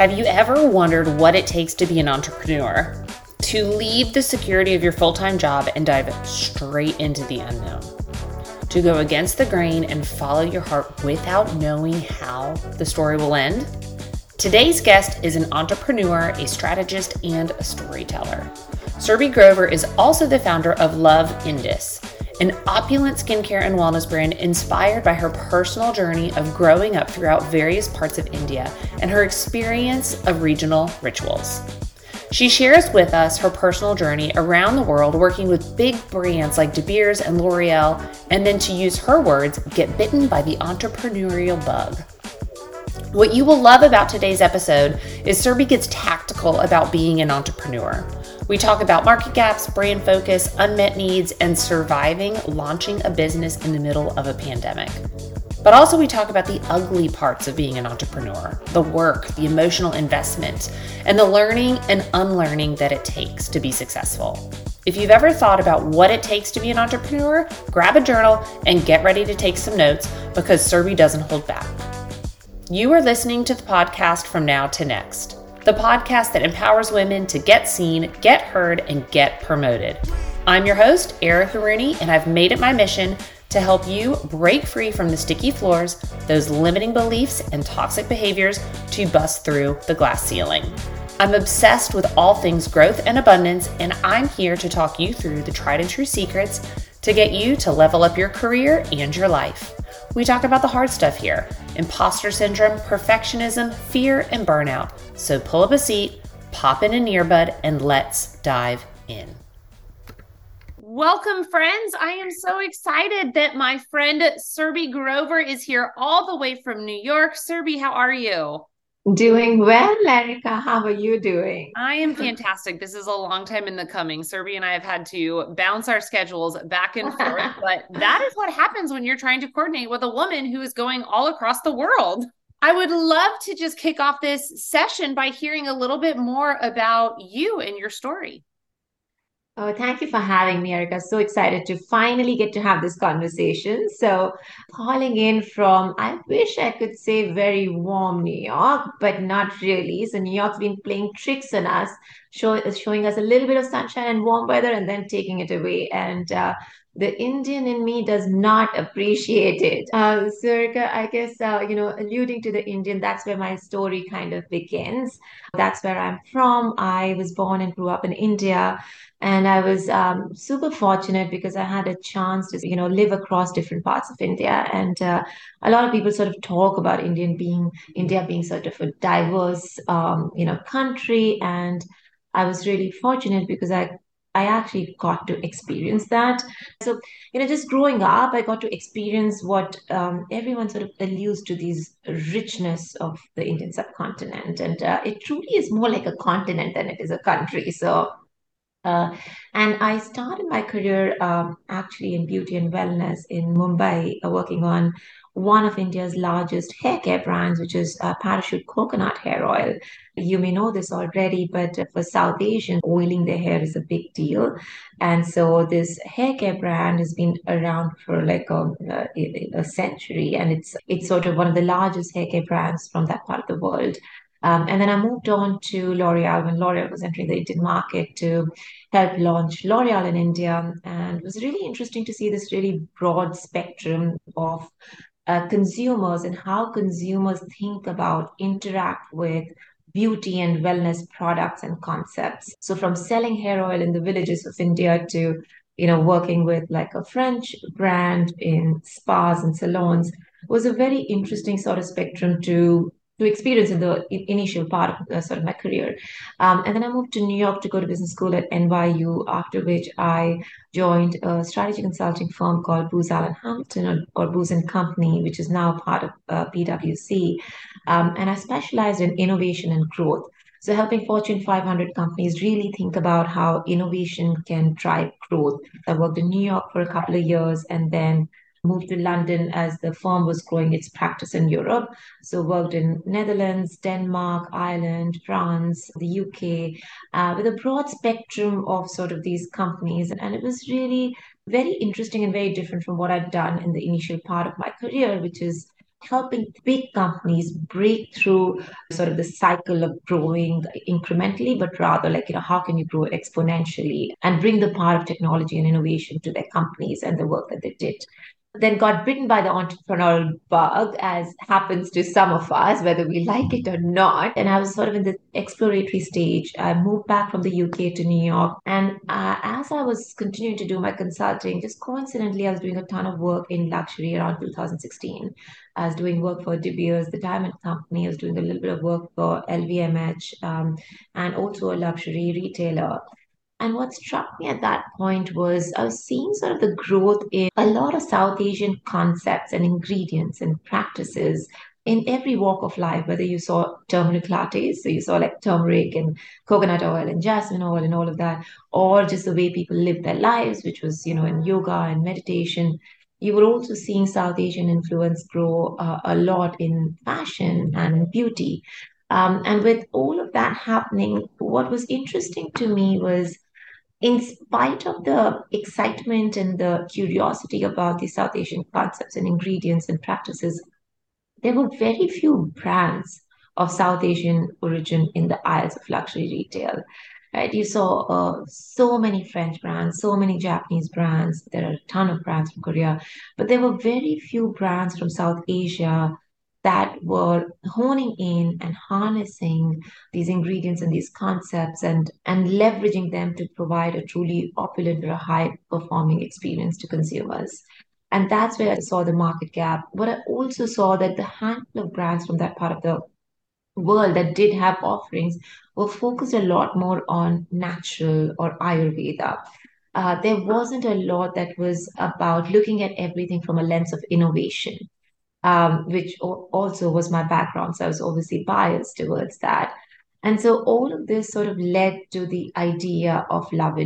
Have you ever wondered what it takes to be an entrepreneur? To leave the security of your full time job and dive straight into the unknown? To go against the grain and follow your heart without knowing how the story will end? Today's guest is an entrepreneur, a strategist, and a storyteller. Surbhee Grover is also the founder of Love Indus, an opulent skincare and wellness brand inspired by her personal journey of growing up throughout various parts of India and her experience of regional rituals. She shares with us her personal journey around the world working with big brands like De Beers and L'Oreal, and then to use her words, get bitten by the entrepreneurial bug. What you will love about today's episode is Surbhee gets tactical about being an entrepreneur. We talk about market gaps, brand focus, unmet needs, and surviving launching a business in the middle of a pandemic. But also, we talk about the ugly parts of being an entrepreneur the work, the emotional investment, and the learning and unlearning that it takes to be successful. If you've ever thought about what it takes to be an entrepreneur, grab a journal and get ready to take some notes because Surbhee doesn't hold back. You are listening to the podcast From Now to Next, the podcast that empowers women to get seen, get heard, and get promoted. I'm your host, Erica Rooney, and I've made it my mission to help you break free from the sticky floors, those limiting beliefs, and toxic behaviors to bust through the glass ceiling. I'm obsessed with all things growth and abundance, and I'm here to talk you through the tried and true secrets to get you to level up your career and your life. We talk about the hard stuff here imposter syndrome, perfectionism, fear, and burnout. So pull up a seat, pop in an earbud, and let's dive in. Welcome, friends. I am so excited that my friend Surbhee Grover is here all the way from New York. Surbhee, how are you? Doing well, Erica. How are you doing? I am fantastic. This is a long time in the coming. Surbhee and I have had to bounce our schedules back and forth, but that is what happens when you're trying to coordinate with a woman who is going all across the world. I would love to just kick off this session by hearing a little bit more about you and your story. Oh, thank you for having me, Erica. So excited to finally get to have this conversation. So, calling in from, I wish I could say very warm New York, but not really. So, New York's been playing tricks on us, show, showing us a little bit of sunshine and warm weather and then taking it away. And uh, the Indian in me does not appreciate it. Uh, Erica, I guess, uh, you know, alluding to the Indian, that's where my story kind of begins. That's where I'm from. I was born and grew up in India. And I was um, super fortunate because I had a chance to, you know, live across different parts of India. And uh, a lot of people sort of talk about Indian being India being sort of a diverse, um, you know, country. And I was really fortunate because I I actually got to experience that. So, you know, just growing up, I got to experience what um, everyone sort of alludes to these richness of the Indian subcontinent. And uh, it truly is more like a continent than it is a country. So, uh, and I started my career um, actually in beauty and wellness in Mumbai, uh, working on one of India's largest hair care brands, which is uh, Parachute Coconut Hair Oil. You may know this already, but for South Asians, oiling their hair is a big deal. And so this hair care brand has been around for like a, a, a century, and it's it's sort of one of the largest hair care brands from that part of the world. Um, and then I moved on to L'Oreal when L'Oreal was entering the Indian market to help launch L'Oreal in India. And it was really interesting to see this really broad spectrum of uh, consumers and how consumers think about, interact with beauty and wellness products and concepts. So from selling hair oil in the villages of India to you know working with like a French brand in spas and salons was a very interesting sort of spectrum to to experience in the initial part of uh, sort of my career. Um, and then I moved to New York to go to business school at NYU, after which I joined a strategy consulting firm called Booz Allen Hamilton or, or Booz and Company, which is now part of uh, PwC. Um, and I specialized in innovation and growth. So helping Fortune 500 companies really think about how innovation can drive growth. I worked in New York for a couple of years and then moved to London as the firm was growing its practice in Europe. So worked in Netherlands, Denmark, Ireland, France, the UK, uh, with a broad spectrum of sort of these companies. And it was really very interesting and very different from what I'd done in the initial part of my career, which is helping big companies break through sort of the cycle of growing incrementally, but rather like, you know, how can you grow exponentially and bring the power of technology and innovation to their companies and the work that they did then got bitten by the entrepreneurial bug, as happens to some of us, whether we like it or not. And I was sort of in the exploratory stage. I moved back from the UK to New York. And uh, as I was continuing to do my consulting, just coincidentally, I was doing a ton of work in luxury around 2016. I was doing work for De Beers, the diamond company. I was doing a little bit of work for LVMH um, and also a luxury retailer. And what struck me at that point was I was seeing sort of the growth in a lot of South Asian concepts and ingredients and practices in every walk of life, whether you saw turmeric lattes, so you saw like turmeric and coconut oil and jasmine oil and all of that, or just the way people live their lives, which was, you know, in yoga and meditation. You were also seeing South Asian influence grow uh, a lot in fashion and in beauty. Um, and with all of that happening, what was interesting to me was in spite of the excitement and the curiosity about the South Asian concepts and ingredients and practices, there were very few brands of South Asian origin in the aisles of luxury retail. Right, you saw uh, so many French brands, so many Japanese brands. There are a ton of brands from Korea, but there were very few brands from South Asia that were honing in and harnessing these ingredients and these concepts and and leveraging them to provide a truly opulent or a high performing experience to consumers. And that's where i saw the market gap. But i also saw that the handful of brands from that part of the world that did have offerings were focused a lot more on natural or ayurveda. Uh, there wasn't a lot that was about looking at everything from a lens of innovation um, which also was my background. So I was obviously biased towards that. And so all of this sort of led to the idea of Love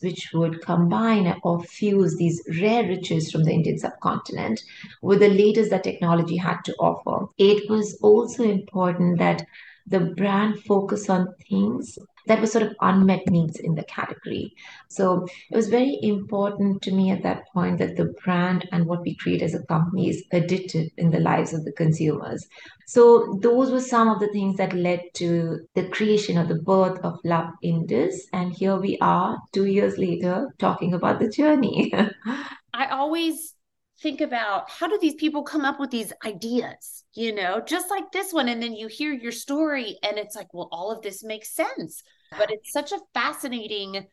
which would combine or fuse these rare riches from the Indian subcontinent with the latest that technology had to offer. It was also important that the brand focus on things that were sort of unmet needs in the category. So it was very important to me at that point that the brand and what we create as a company is additive in the lives of the consumers. So those were some of the things that led to the creation or the birth of Love Indus. And here we are two years later talking about the journey. I always think about how do these people come up with these ideas, you know, just like this one. And then you hear your story and it's like, well, all of this makes sense. But it's such a fascinating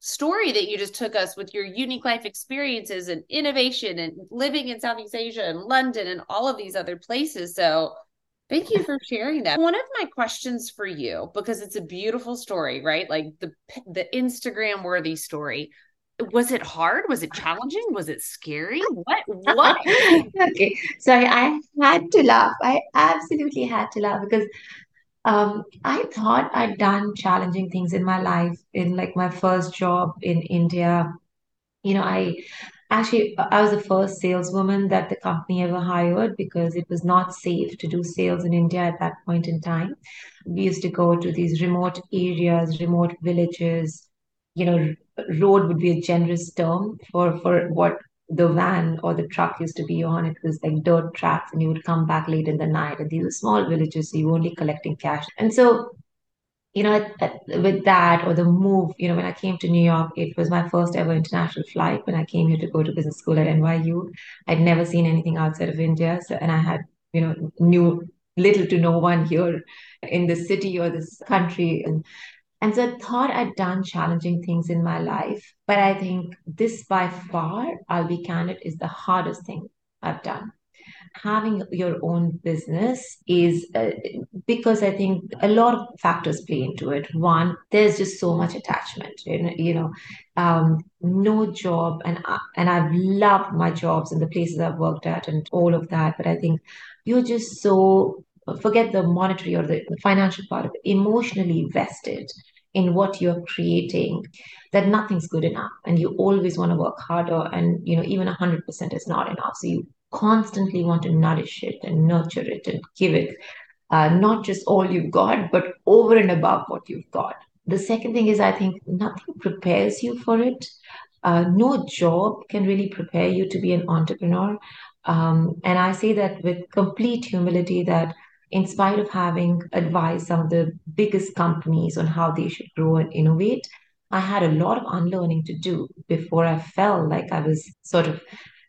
story that you just took us with your unique life experiences and innovation and living in Southeast Asia and London and all of these other places. So thank you for sharing that. One of my questions for you, because it's a beautiful story, right? Like the the Instagram worthy story. Was it hard? Was it challenging? Was it scary? What? What? okay. Sorry, I had to laugh. I absolutely had to laugh because um, I thought I'd done challenging things in my life in like my first job in India. You know, I actually I was the first saleswoman that the company ever hired because it was not safe to do sales in India at that point in time. We used to go to these remote areas, remote villages. You know, road would be a generous term for for what the van or the truck used to be on. It was like dirt tracks, and you would come back late in the night. And these were small villages, so you were only collecting cash. And so, you know, with that or the move, you know, when I came to New York, it was my first ever international flight. When I came here to go to business school at NYU, I'd never seen anything outside of India, so and I had, you know, knew little to no one here in the city or this country, and and so I thought I'd done challenging things in my life, but I think this by far, I'll be candid, is the hardest thing I've done. Having your own business is uh, because I think a lot of factors play into it. One, there's just so much attachment. You know, um, no job, and and I've loved my jobs and the places I've worked at and all of that. But I think you're just so forget the monetary or the financial part of it, emotionally vested in what you're creating that nothing's good enough and you always want to work harder and you know even 100% is not enough. So you constantly want to nourish it and nurture it and give it uh, not just all you've got but over and above what you've got. The second thing is i think nothing prepares you for it. Uh, no job can really prepare you to be an entrepreneur. Um, and I say that with complete humility that in spite of having advised some of the biggest companies on how they should grow and innovate, I had a lot of unlearning to do before I felt like I was sort of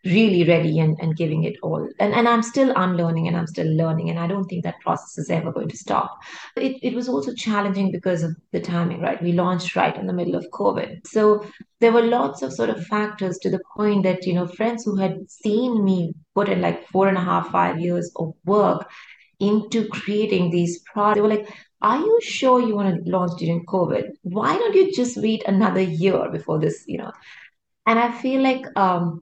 really ready and, and giving it all. And, and I'm still unlearning and I'm still learning. And I don't think that process is ever going to stop. It, it was also challenging because of the timing, right? We launched right in the middle of COVID. So there were lots of sort of factors to the point that, you know, friends who had seen me put in like four and a half, five years of work into creating these products, they were like, are you sure you want to launch during COVID? Why don't you just wait another year before this, you know? And I feel like um,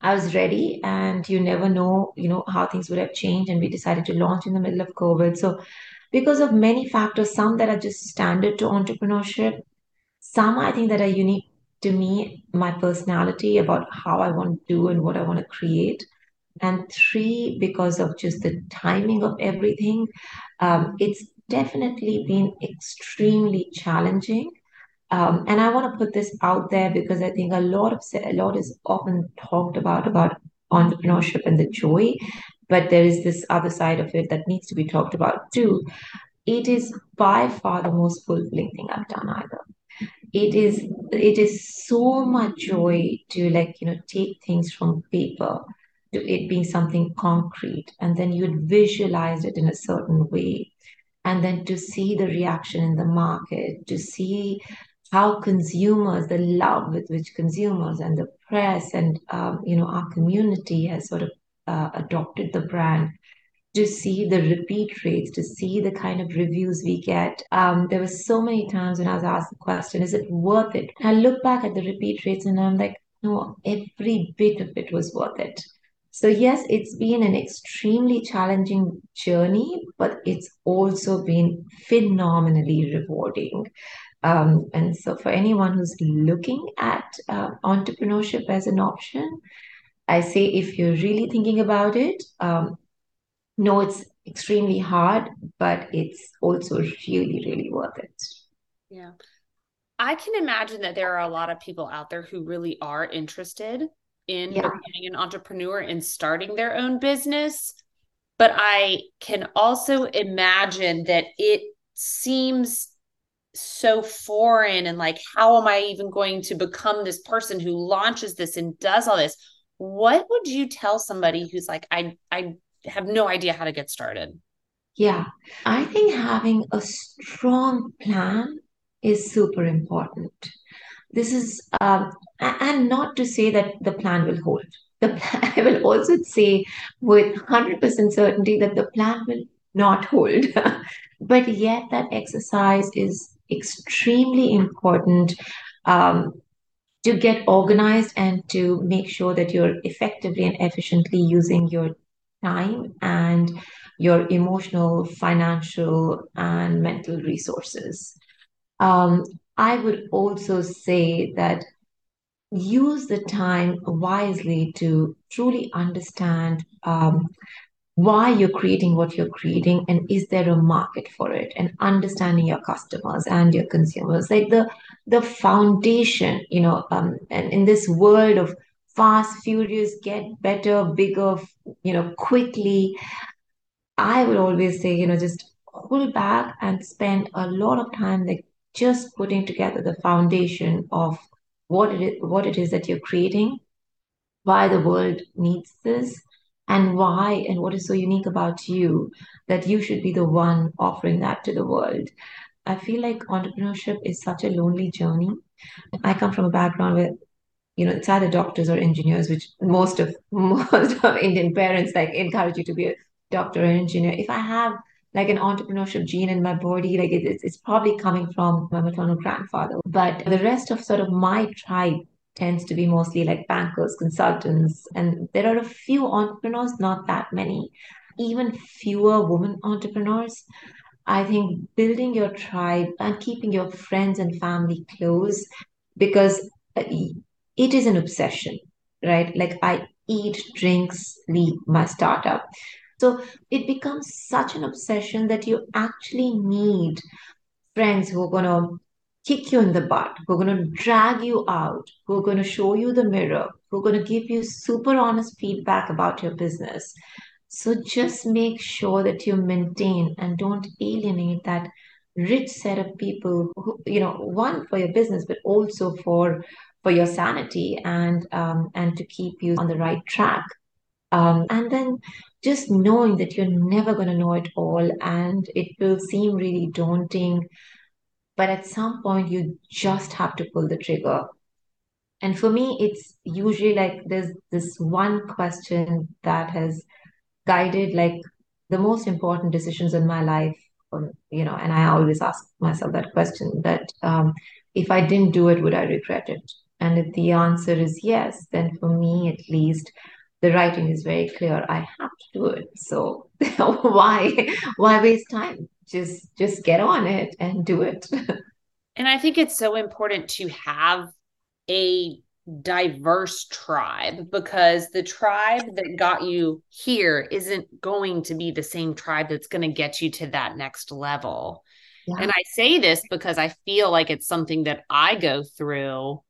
I was ready, and you never know, you know, how things would have changed. And we decided to launch in the middle of COVID. So, because of many factors, some that are just standard to entrepreneurship, some I think that are unique to me, my personality about how I want to do and what I want to create. And three, because of just the timing of everything, um, it's definitely been extremely challenging um, and I want to put this out there because I think a lot of a lot is often talked about about entrepreneurship and the joy, but there is this other side of it that needs to be talked about too. It is by far the most fulfilling thing I've done either. It is it is so much joy to like, you know, take things from paper to it being something concrete and then you'd visualize it in a certain way and then to see the reaction in the market, to see how consumers, the love with which consumers and the press and um, you know our community has sort of uh, adopted the brand, to see the repeat rates, to see the kind of reviews we get. Um, there were so many times when I was asked the question, "Is it worth it?" And I look back at the repeat rates and I'm like, no, every bit of it was worth it. So, yes, it's been an extremely challenging journey, but it's also been phenomenally rewarding. Um, and so, for anyone who's looking at uh, entrepreneurship as an option, I say if you're really thinking about it, um, no, it's extremely hard, but it's also really, really worth it. Yeah. I can imagine that there are a lot of people out there who really are interested in yeah. becoming an entrepreneur and starting their own business. But I can also imagine that it seems so foreign and like how am i even going to become this person who launches this and does all this what would you tell somebody who's like i i have no idea how to get started yeah i think having a strong plan is super important this is um, and not to say that the plan will hold the plan, i will also say with 100% certainty that the plan will not hold but yet that exercise is extremely important um, to get organized and to make sure that you're effectively and efficiently using your time and your emotional, financial, and mental resources. Um, I would also say that use the time wisely to truly understand um, why you're creating what you're creating and is there a market for it? And understanding your customers and your consumers. Like the the foundation you know um, and in this world of fast furious get better bigger you know quickly i would always say you know just pull back and spend a lot of time like just putting together the foundation of what it is, what it is that you're creating why the world needs this and why and what is so unique about you that you should be the one offering that to the world. I feel like entrepreneurship is such a lonely journey. I come from a background where you know it's either doctors or engineers, which most of most of Indian parents like encourage you to be a doctor or engineer. If I have like an entrepreneurship gene in my body, like it, it's, probably coming from my maternal grandfather. But the rest of sort of my tribe tends to be mostly like bankers, consultants, and there are a few entrepreneurs, not that many, even fewer women entrepreneurs. I think building your tribe and keeping your friends and family close because uh, it is an obsession, right? Like I eat, drink, sleep my startup. So it becomes such an obsession that you actually need friends who are going to kick you in the butt, who are going to drag you out, who are going to show you the mirror, who are going to give you super honest feedback about your business. So just make sure that you maintain and don't alienate that rich set of people who, you know, one for your business, but also for for your sanity and um, and to keep you on the right track. Um, and then just knowing that you're never going to know it all and it will seem really daunting but at some point you just have to pull the trigger. And for me it's usually like there's this one question that has guided like the most important decisions in my life um, you know and i always ask myself that question that um, if i didn't do it would i regret it? And if the answer is yes then for me at least the writing is very clear i have to do it so why why waste time just just get on it and do it and i think it's so important to have a diverse tribe because the tribe that got you here isn't going to be the same tribe that's going to get you to that next level. Yeah. And I say this because I feel like it's something that I go through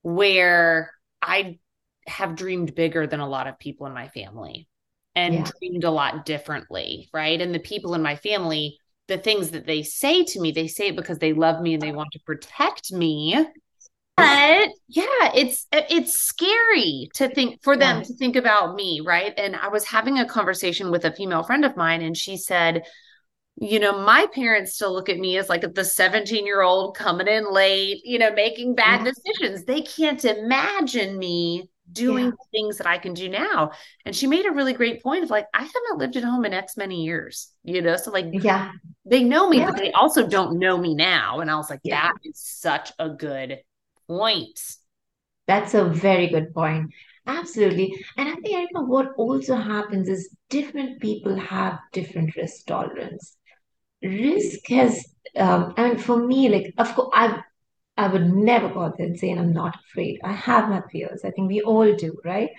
where I have dreamed bigger than a lot of people in my family and yeah. dreamed a lot differently, right? And the people in my family, the things that they say to me, they say it because they love me and they want to protect me but yeah it's it's scary to think for them to think about me right and i was having a conversation with a female friend of mine and she said you know my parents still look at me as like the 17 year old coming in late you know making bad yeah. decisions they can't imagine me doing yeah. things that i can do now and she made a really great point of like i haven't lived at home in x many years you know so like yeah they know me yeah. but they also don't know me now and i was like that is such a good point. That's a very good point. Absolutely. And I think Erica, what also happens is different people have different risk tolerance. Risk has, um, I mean, for me, like, of course, I I would never go out there and say, I'm not afraid. I have my fears. I think we all do, right?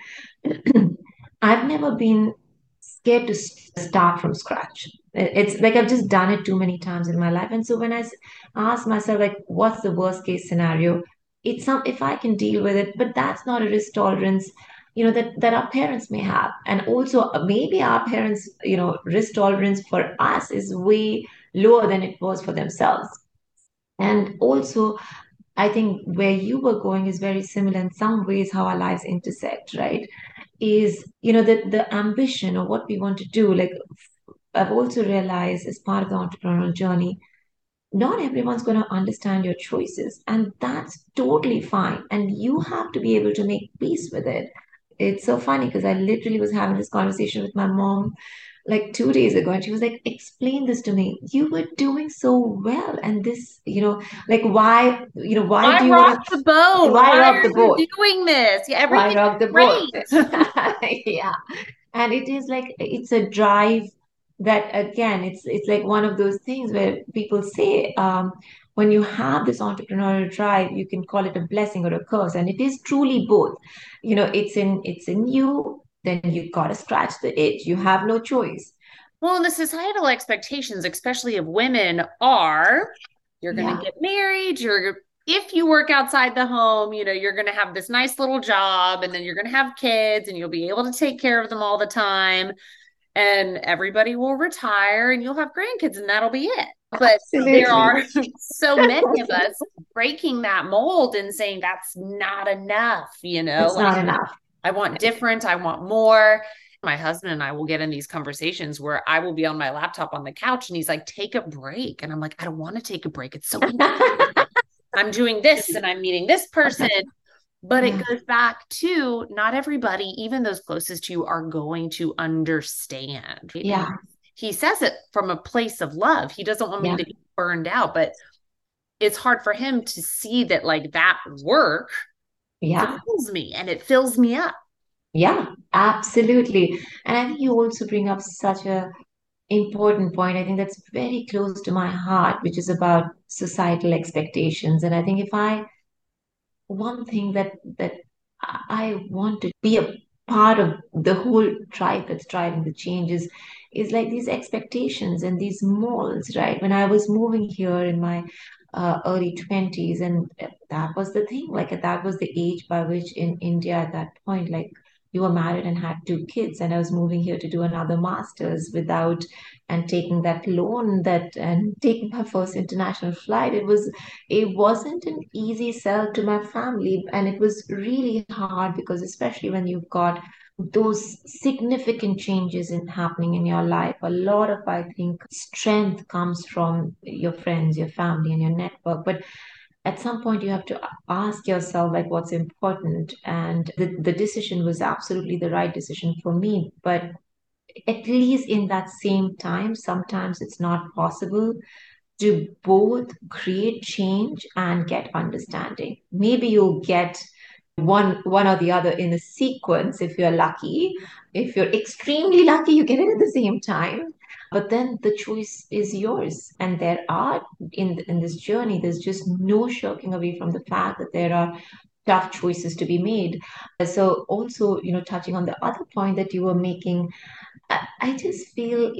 I've never been scared to start from scratch. It's like I've just done it too many times in my life. And so when I ask myself, like, what's the worst case scenario? it's some if i can deal with it but that's not a risk tolerance you know that that our parents may have and also uh, maybe our parents you know risk tolerance for us is way lower than it was for themselves and also i think where you were going is very similar in some ways how our lives intersect right? Is you know the the ambition or what we want to do like i've also realized as part of the entrepreneurial journey not everyone's going to understand your choices and that's totally fine and you have to be able to make peace with it. It's so funny because i literally was having this conversation with my mom like two days ago and she was like explain this to me. You were doing so well and this you know like why you know why, why do you rock want the boat? why, why rock the boat? doing this? Yeah everything rock the great. boat yeah. And it is like it's a drive that again it's it's like one of those things where people say um, when you have this entrepreneurial drive you can call it a blessing or a curse and it is truly both. You know it's in it's in you then you've gotta scratch the itch you have no choice well the societal expectations especially of women are you're gonna yeah. get married you're if you work outside the home, you know, you're going to have this nice little job and then you're going to have kids and you'll be able to take care of them all the time and everybody will retire and you'll have grandkids and that'll be it. But Absolutely. there are so many of us breaking that mold and saying that's not enough, you know. It's not enough. I want different, I want more. My husband and I will get in these conversations where I will be on my laptop on the couch and he's like, take a break. And I'm like, I don't want to take a break. It's so I'm doing this and I'm meeting this person but it mm-hmm. goes back to not everybody, even those closest to you, are going to understand. Yeah. He says it from a place of love. He doesn't want yeah. me to be burned out, but it's hard for him to see that like that work yeah fills me and it fills me up. Yeah, absolutely. And I think you also bring up such a important point. I think that's very close to my heart, which is about societal expectations. And I think if I one thing that that I want to be a part of the whole tribe that's driving the changes is like these expectations and these molds, right? When I was moving here in my uh, early 20s and that was the thing like that was the age by which in india at that point like you were married and had two kids and i was moving here to do another master's without and taking that loan that and taking my first international flight. It was it wasn't an easy sell to my family and it was really hard because especially when you've got those significant changes in happening in your life. A lot of i think strength comes from your friends your family and your network. But at some point you have to ask yourself like what's important? And the, the decision was absolutely the right decision for me. But at least in that same time sometimes it's not possible to both create change and get understanding. Maybe you'll get one one or the other in a sequence if you're lucky. If you're extremely lucky you get it at the same time. But then the choice is yours. And there are in in this journey there's just no shirking away from the fact that there are tough choices to be made. So also you know touching on the other point that you were making i, I just feel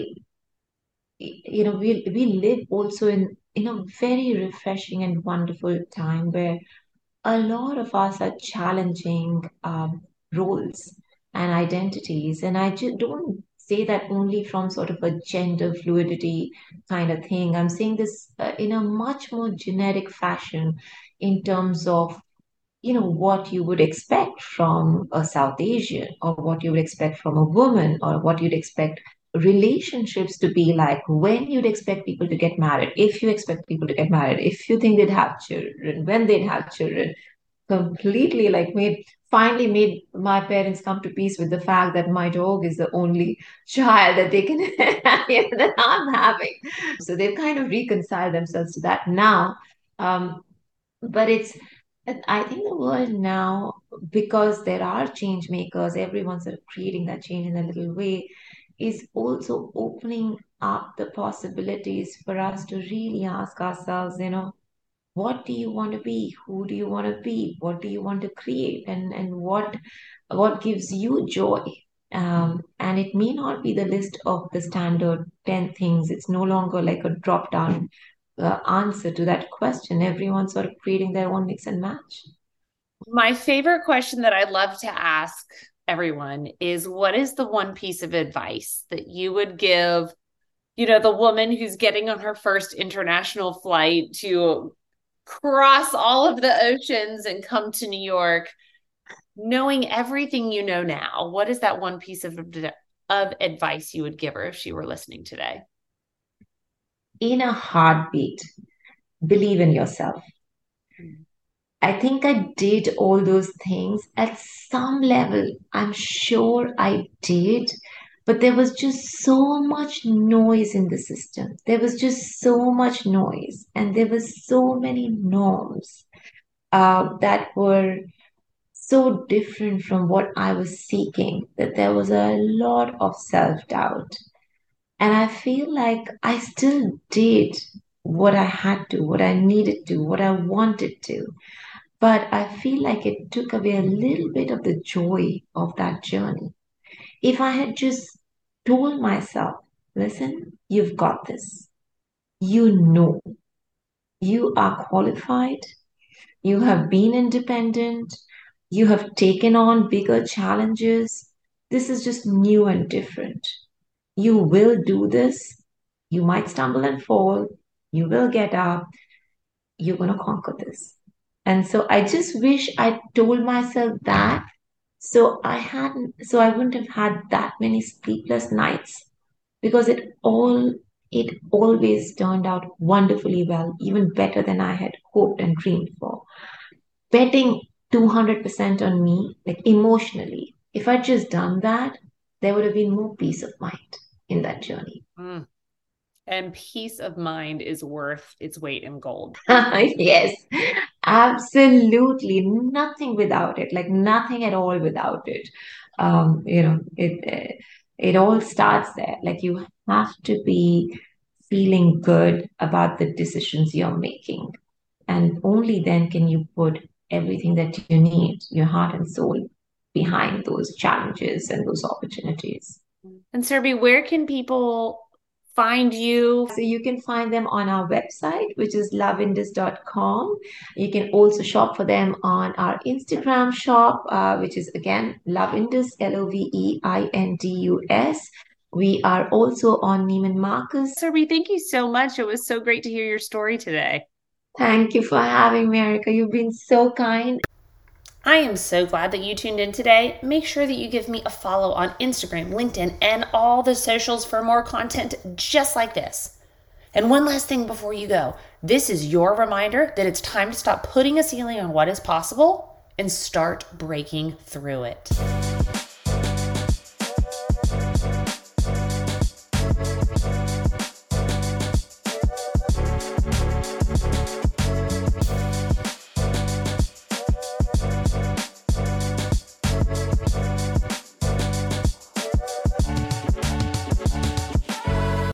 you know we we live also in in a very refreshing and wonderful time where a lot of us are challenging um, roles and identities. And I just don't say that only from sort of a gender fluidity kind of thing. I'm saying this uh, in a much more generic fashion in terms of you know what you would expect from a South Asian or what you would expect from a woman or what you'd expect relationships to be like when you'd expect people to get married if you expect people to get married if you think they'd have children when they'd have children completely like made finally made my parents come to peace with the fact that my dog is the only child that they can that I'm having. So they've kind of reconciled themselves to that now. Um, but it's I think the world now, because there are change makers, everyone's sort of creating that change in a little way, is also opening up the possibilities for us to really ask ourselves, you know, what do you want to be? Who do you want to be? What do you want to create? And and what what gives you joy? Um, and it may not be the list of the standard 10 things. It's no longer like a drop down uh, answer to that question. Everyone's sort of creating their own mix and match. My favorite question that i love to ask everyone is what is the one piece of advice that you would give you know the woman who's getting on her first international flight to cross all of the oceans and come to New York, knowing everything you know now, what is that one piece of of advice you would give her if she were listening today? In a heartbeat, believe in yourself. I think I did all those things at some level. I'm sure I did but there was just so much noise in the system. There was just so much noise, and there were so many norms uh, that were so different from what I was seeking that there was a lot of self doubt. And I feel like I still did what I had to, what I needed to, what I wanted to. But I feel like it took away a little bit of the joy of that journey. If I had just told myself, listen, you've got this. You know, you are qualified, you have been independent, you have taken on bigger challenges. This is just new and different. You will do this. You might stumble and fall. You will get up. You're going to conquer this. And so I just wish I told myself that so I hadn't, so I wouldn't have had that many sleepless nights because it all, it always turned out wonderfully well, even better than I had hoped and dreamed for. Betting 200% on me, like emotionally, if I'd just done that, there would have been more peace of mind in that journey. Mm. And peace of mind is worth its weight in gold. yes, absolutely. Nothing without it, like nothing at all without it. Um, you know, it it all starts there. Like you have to be feeling good about the decisions you're making. And only then can you put everything that you need, your heart and soul, behind those challenges and those opportunities. And Surbhee, where can people find you? So you can find them on our website, which is loveindus.com. You can also shop for them on our Instagram shop, uh, which is again Loveindus, L O V E I N D U S. We are also on Neiman Marcus. Surabhi, thank you so much. It was so great to hear your story today. Thank you for having me, Erica. You've been so kind. I am so glad that you tuned in today. Make sure that you give me a follow on Instagram, LinkedIn, and all the socials for more content just like this. And one last thing before you go this is your reminder that it's time to stop putting a ceiling on what is possible and start breaking through it.